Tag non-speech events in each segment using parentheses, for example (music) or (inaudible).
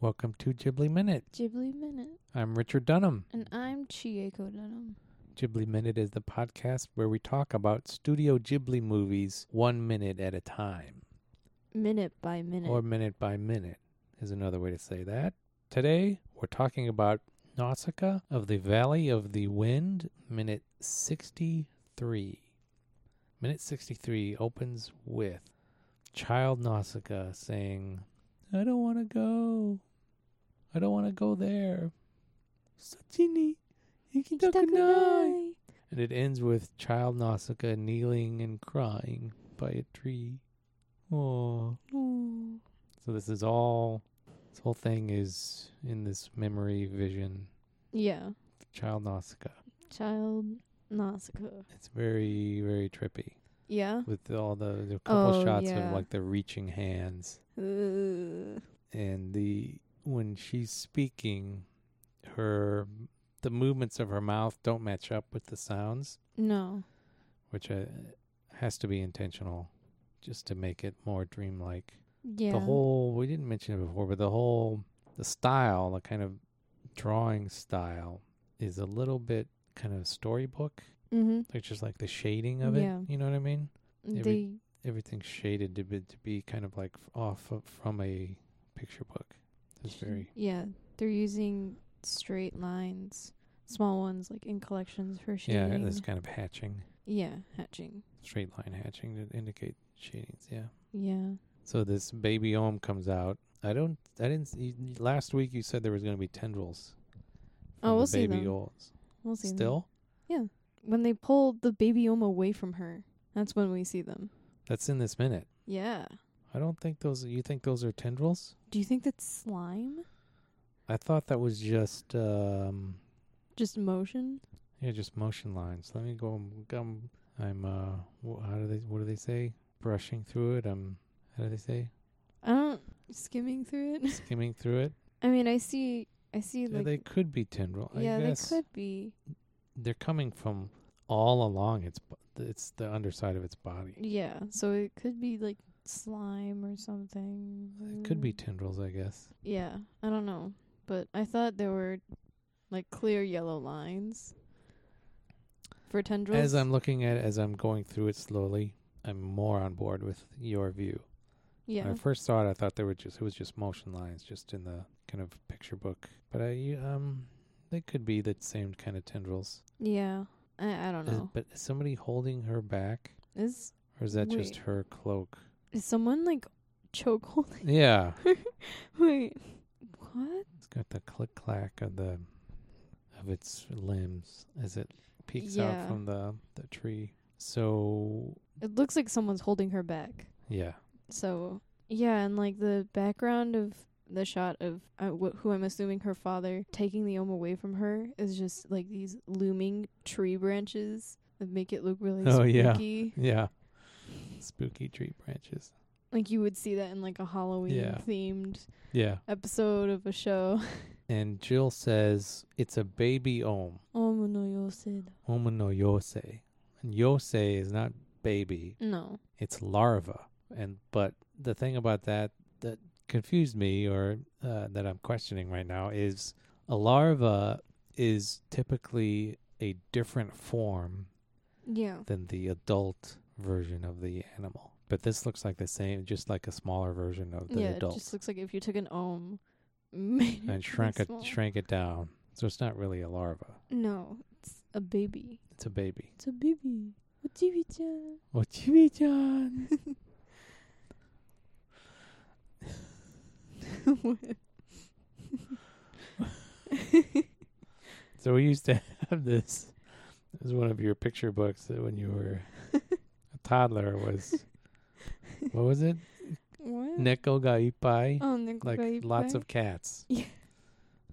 Welcome to Ghibli Minute. Ghibli Minute. I'm Richard Dunham. And I'm Chieko Dunham. Ghibli Minute is the podcast where we talk about Studio Ghibli movies one minute at a time, Minute by minute. or minute by minute is another way to say that. Today, we're talking about Nausicaa of the Valley of the Wind, minute 63. Minute 63 opens with Child Nausicaa saying, I don't want to go. I don't want to go there. Sachini, ikitakunai. And it ends with Child Nausicaa kneeling and crying by a tree. Oh. So this is all, this whole thing is in this memory vision. Yeah. Child Nausicaa. Child Nausicaa. It's very, very trippy Yeah. with all the, the couple Oh, shots yeah. of like the reaching hands Uh, and the when she's speaking, her the movements of her mouth don't match up with the sounds, no. which uh, has to be intentional, just to make it more dreamlike. Yeah. The whole we didn't mention it before, but the whole the style, the kind of drawing style, is a little bit kind of storybook. Mm-hmm. Like just like the shading of Yeah. it. You know what I mean? Every-. Everything's shaded to be to be kind of like off of, from a picture book. It's very Yeah. They're using straight lines, small ones, like in collections for shading. yeah. This kind of hatching, yeah. Hatching. straight line hatching to indicate shadings. Yeah. Yeah. So this baby ohm comes out. I don't. I didn't. See, last week you said there was going to be tendrils. Oh, we'll see baby them. ohms. We'll see. them. Still, Yeah. When they pull the baby Oma away from her, that's when we see them. that's in this minute. Yeah. I don't think those. You think those are tendrils? Do you think that's slime? I thought that was just. um Just motion? Yeah, just motion lines. Let me go. Um, I'm. Uh, wh- how do they? What do they say? Brushing through it. Um, how do they say? I don't skimming through it. (laughs) Skimming through it. I mean, I see, I see Yeah, like they could be tendril. I yeah, they could be. they're coming from all along its. b- It's the underside of its body. Yeah, so it could be like slime or something. It could be tendrils, I guess. Yeah, I don't know, but I thought there were like clear yellow lines for tendrils. As I'm looking at it, as I'm going through it slowly, I'm more on board with your view. yeah, When I first saw it, I thought there were just it was just motion lines, just in the kind of picture book. But I um, they could be the same kind of tendrils. yeah. I I don't Is- know. but is somebody holding her back, Is or is that just her cloak? Is someone like choke holding? Yeah, (laughs) Wait, what? it's got the click clack of the of its limbs as it peeks Yeah. out from the the tree. So It looks like someone's holding her back. yeah, So yeah, and like the background of the shot of uh, wh- who I'm assuming her father taking the ohm away from her is just like these looming tree branches that make it look really Oh, yeah. spooky. yeah, spooky tree branches. Like you would see that in like a Halloween Yeah. themed Yeah. episode of a show. (laughs) And Jill says it's a baby ohm. Omo no yosid. Oma no yosei. And yosei is not baby, No. it's larva. And but the thing about that that confused me or uh, that I'm questioning right now is a larva is typically a different form Yeah. than the adult version of the animal. But this looks like the same, just like a smaller version of the yeah, adult. it just looks like if you took an ohm (laughs) and it shrank it small. shrank it down. So it's not really a larva. No, it's a baby. It's a baby. It's a baby. Ochibi-chan. Chibi-chan. (laughs) So we used to have this. This was one of your picture books that when you were (laughs) toddler was. (laughs) What was it? what? Neko ga ippai. Oh, neko like ga lots of cats. Yeah.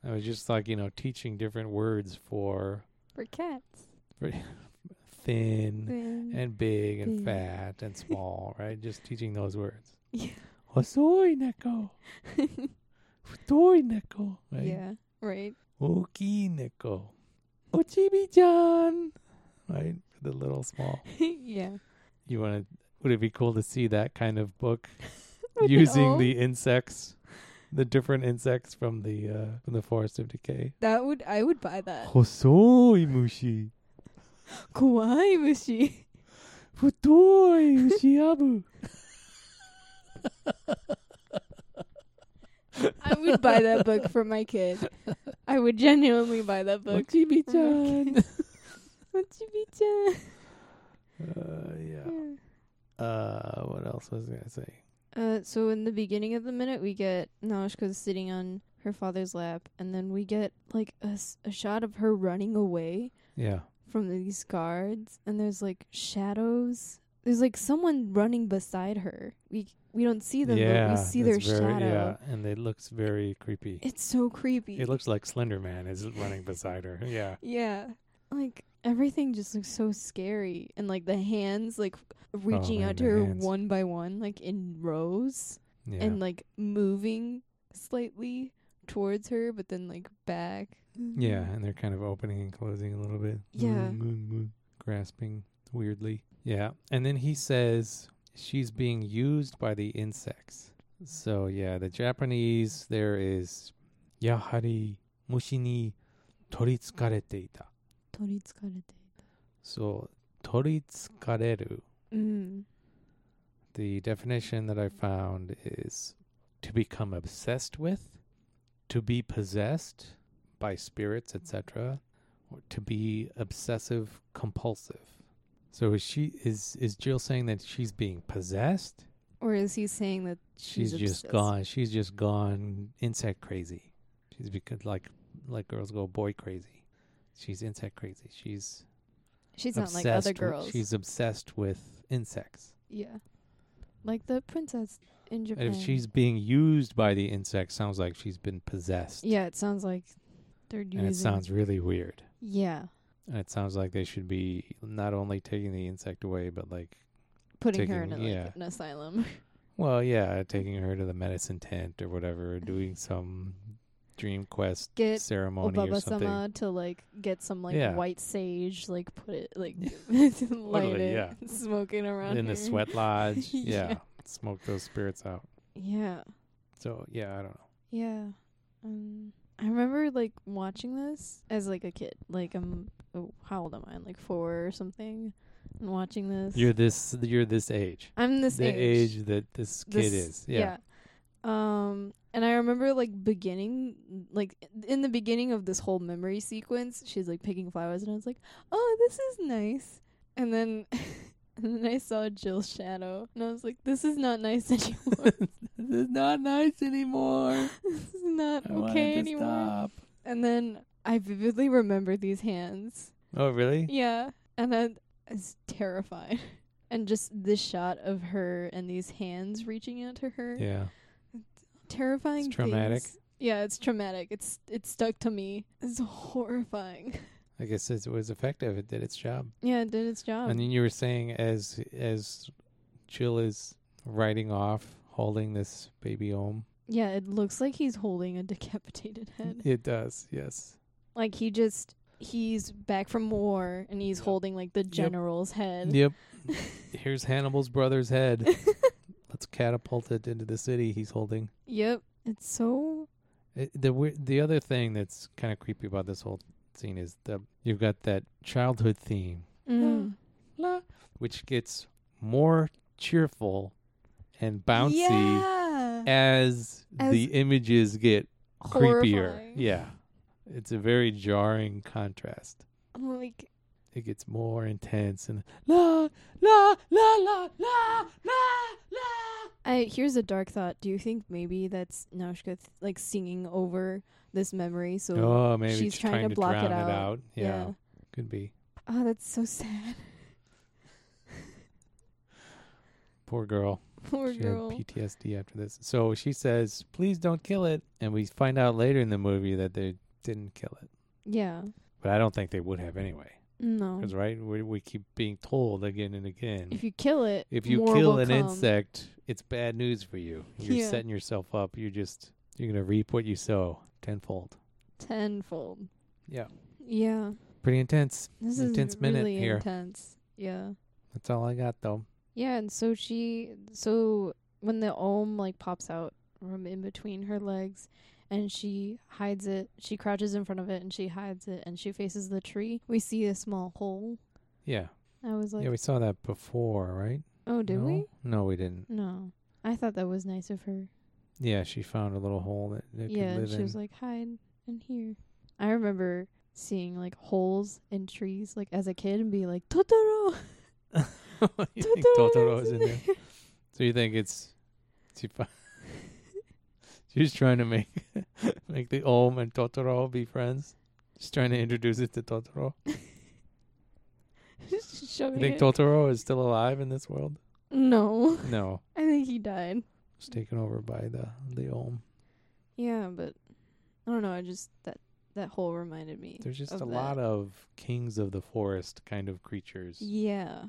I was just like you know teaching different words for for cats. For (laughs) thin Then and big and Big. fat and small, (laughs) right? Just teaching those words. Yeah. Hosoi neko. Futoi neko. Right? yeah, right. Oki neko. Ochibi-chan. Right? The little small. yeah. You want to, would it be cool to see that kind of book (laughs) (laughs) using the insects the different insects from the uh, from the forest of decay. That would I would buy that. Hosoi mushi, (laughs) Kawaii mushi. futoi ushiabu. I would buy that book for my kid. I would genuinely buy that book. Mochibi-chan. Mochibi-chan. uh. Uh, what else was I gonna say? Uh, so in the beginning of the minute, we get Nausicaa sitting on her father's lap, and then we get like a, s- a shot of her running away Yeah. from these guards, and there's like shadows. There's like someone running beside her. We we don't see them, yeah. but we see their very, shadow. Yeah, and it looks very creepy. It's so creepy. It looks like Slender Man is running beside her. Yeah. (laughs) Yeah. Like everything just looks so scary and like the hands like oh, reaching Oh, man, out to the her hands. one by one like in rows Yeah. and like moving slightly towards her but then like back. Mm-hmm. yeah, and they're kind of opening and closing a little bit. Yeah. Mm-hmm, mm-hmm. Grasping weirdly. Yeah. And then he says she's being used by the insects. So yeah, the Japanese there is Yahari mushi ni toritsukarete ita. 取りつかれてい So toritsukareru. た。うん。 The definition that I found is to become obsessed with, to be possessed by spirits, etc., or to be obsessive compulsive. So is she is is Jill saying that she's being possessed? Or is he saying that She's, she's, just obsessed? gone. She's just gone insect crazy. She's because like like girls go boy crazy. She's insect crazy. She's She's not like other with- girls. she's obsessed with insects. yeah. Like the princess in And Japan. if she's being used by the insect, sounds like she's been possessed. Yeah, it sounds like they're using And it sounds really weird. Yeah. And it sounds like they should be not only taking the insect away, but like, Putting her in a, Taking- like an asylum. (laughs) well, yeah, taking her to the medicine tent or whatever, or doing (laughs) some dream quest Get ceremony or something. sama to like get some like Yeah. white sage, like put it like Totally, (laughs) light (laughs) it, yeah. (laughs) smoking around in the sweat lodge. Yeah. yeah. Smoke those spirits out. Yeah, So, yeah, I don't know. yeah. Um, I remember like watching this as like a kid. Like I'm, oh, how old am I? I'm, Like four or something, and watching this. You're this you're this age. I'm this the age. age. that this kid This- is. Yeah. Um, and I remember like beginning, like in the beginning of this whole memory sequence, she's like picking flowers, and I was like, "Oh, this is nice." And then, (laughs) and then I saw Jill's shadow, and I was like, "This is not nice (laughs) anymore. (laughs) this is not nice anymore. this is not I okay anymore." stop. And then I vividly remember these hands. Oh, really? Yeah, and I was terrified. And just this shot of her and these hands reaching out to her. Yeah. Terrifying It's traumatic. things. Yeah, it's traumatic. It's it's stuck to me. It's horrifying. I guess it was effective. It did its job. Yeah, it did its job. And then you were saying as as Jill is riding off, holding this baby Om. yeah, it looks like he's holding a decapitated head. (laughs) It does, yes. like he just he's back from war and he's Yep. holding like the general's head. Yep. (laughs) Here's Hannibal's brother's head. (laughs) Let's catapult it into the city he's holding. Yep. It's so It, the we- the other thing that's kind of creepy about this whole scene is the you've got that childhood theme, mm. la, which gets more cheerful and bouncy Yeah. as, As the images get creepier. Yeah. It's a very jarring contrast. I'm like It gets more intense and la la la la la la la. I here's a dark thought. Do you think maybe that's Nausicaa th- like singing over this memory so Oh, maybe she's it's trying to block it drown out. Yeah, Yeah. could be. Oh, that's so sad. (laughs) Poor girl. Poor she girl. had PTSD after this. So she says, "Please don't kill it." And we find out later in the movie that they didn't kill it. yeah. But I don't think they would have anyway. No. Because right, we we keep being told again and again. If you kill it, if you kill an come. insect, it's bad news for you. You're Yeah. setting yourself up. You're just you're gonna reap what you sow tenfold. tenfold. Yeah, Yeah. pretty intense. This Intense is minute really here. intense. Yeah. That's all I got though. Yeah, and so she so when the ohm like pops out from in between her legs and she hides it. She crouches in front of it and she hides it and she faces the tree. We see a small hole. Yeah. I was like, yeah, we saw that before, right? "Oh, did no? we?" No, we didn't. No. I thought that was nice of her. Yeah, she found a little hole that it yeah, could live she in. was like, "Hide in here." I remember seeing like holes in trees like as a kid and be like, "Totoro." (laughs) (laughs) you think Totoro is in there? So you think it's she fi- she's trying to make (laughs) make the Om and Totoro be friends? She's trying to introduce it to Totoro. (laughs) Showing You think it. Totoro is still alive in this world? no, No. I think he died. It's taken over by the the Om. Yeah, but I don't know. I just that that hole reminded me. There's just of a that. lot of kings of the forest kind of creatures yeah,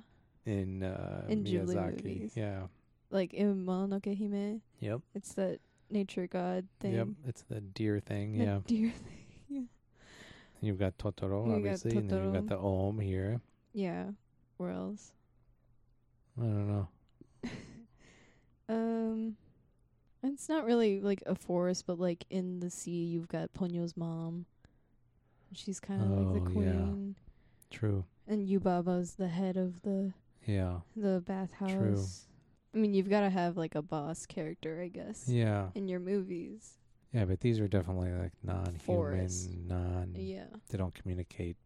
in uh In Ghibli Miyazaki. movies. Yeah. like in Mononoke Hime, Yep. it's that nature god thing. Yep. It's the deer thing. that yeah. deer (laughs) thing. You've got Totoro, You got obviously, and then you've got the Om here. Yeah. Where else? I don't know. (laughs) Um, it's not really like a forest, but like in the sea, you've got Ponyo's mom. She's kind of like the Oh, yeah. queen, True. and Yubaba's the head of the Yeah. the bathhouse. I mean, you've got to have like a boss character, I guess, Yeah. in your movies. Yeah, but these are definitely like non-human, Forest. non. Yeah. They don't communicate.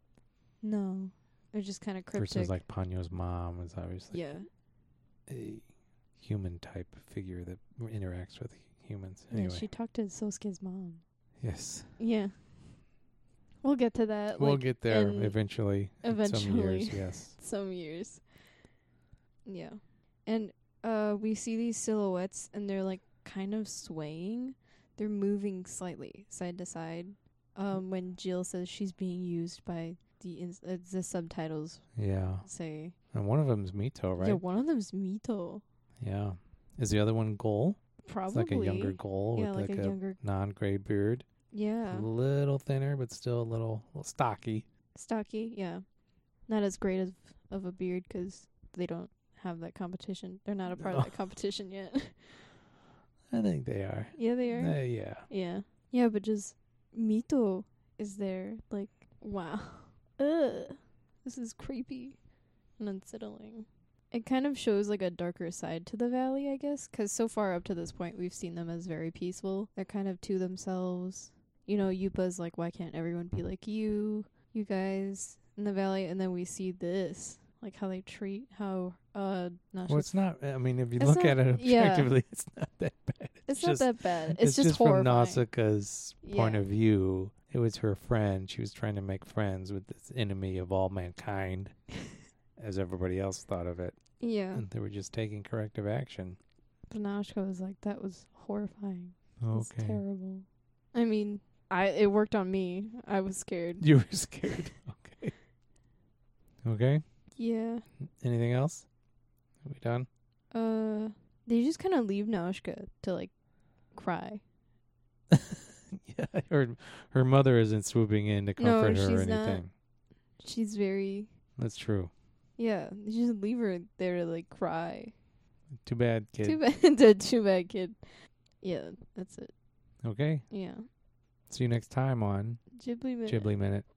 No, they're just kind of cryptic. Versus like Ponyo's mom is obviously yeah, a human type figure that interacts with humans. yeah. Anyway, She talked to Sosuke's mom. yes, Yeah. We'll get to that. we'll like, get there in eventually. some years, eventually. yes. (laughs) some years. Yeah. And uh we see these silhouettes and they're like kind of swaying. They're moving slightly side to side. Um when Jill says she's being used by the ins- uh, the subtitles Yeah, say and one of them's Mito, right? Yeah, one of them's Mito. Yeah. Is the other one Gol? Probably. It's like a younger Gol yeah, with like, like, a, a, non-gray beard, yeah. a little thinner but still a little, little stocky. Stocky, yeah. Not as great as of a beard 'cause they don't have that competition. They're not a part No. of that competition yet. (laughs) I think they are. yeah, they are. Uh, yeah. Yeah. Yeah, but just Mito is there. Like, wow. (laughs) Ugh. This is creepy and unsettling. It kind of shows like a darker side to the valley, I guess, 'cause so far up to this point we've seen them as very peaceful. They're kind of to themselves. You know, Yupa's like, why can't everyone be like you, you guys in the valley? And then we see this, like how they treat, how uh, not Well, it's not. I mean, if you It's look not- at it yeah. objectively, (laughs) it's not that bad. It's, just, not that bad. It's, just, just from. Nausicaa's point Yeah. of view. It was her friend. She was trying to make friends with this enemy of all mankind, (laughs) as everybody else thought of it, Yeah. and they were just taking corrective action. But Nashka was like, that was horrifying. It's Okay, terrible. I mean, I it worked on me. I was scared. you were scared. (laughs) okay. Okay. Yeah. Anything else? Are we done? Uh, they just kind of leave Nashka to like cry. (laughs) yeah. Her her mother isn't swooping in to No, comfort her or she's not. anything. She's very That's true. yeah. They just leave her there to like cry. Too bad, kid. Too bad. (laughs) too bad, kid. Yeah, that's it. Okay. Yeah. See you next time on Ghibli minute. Ghibli Minute.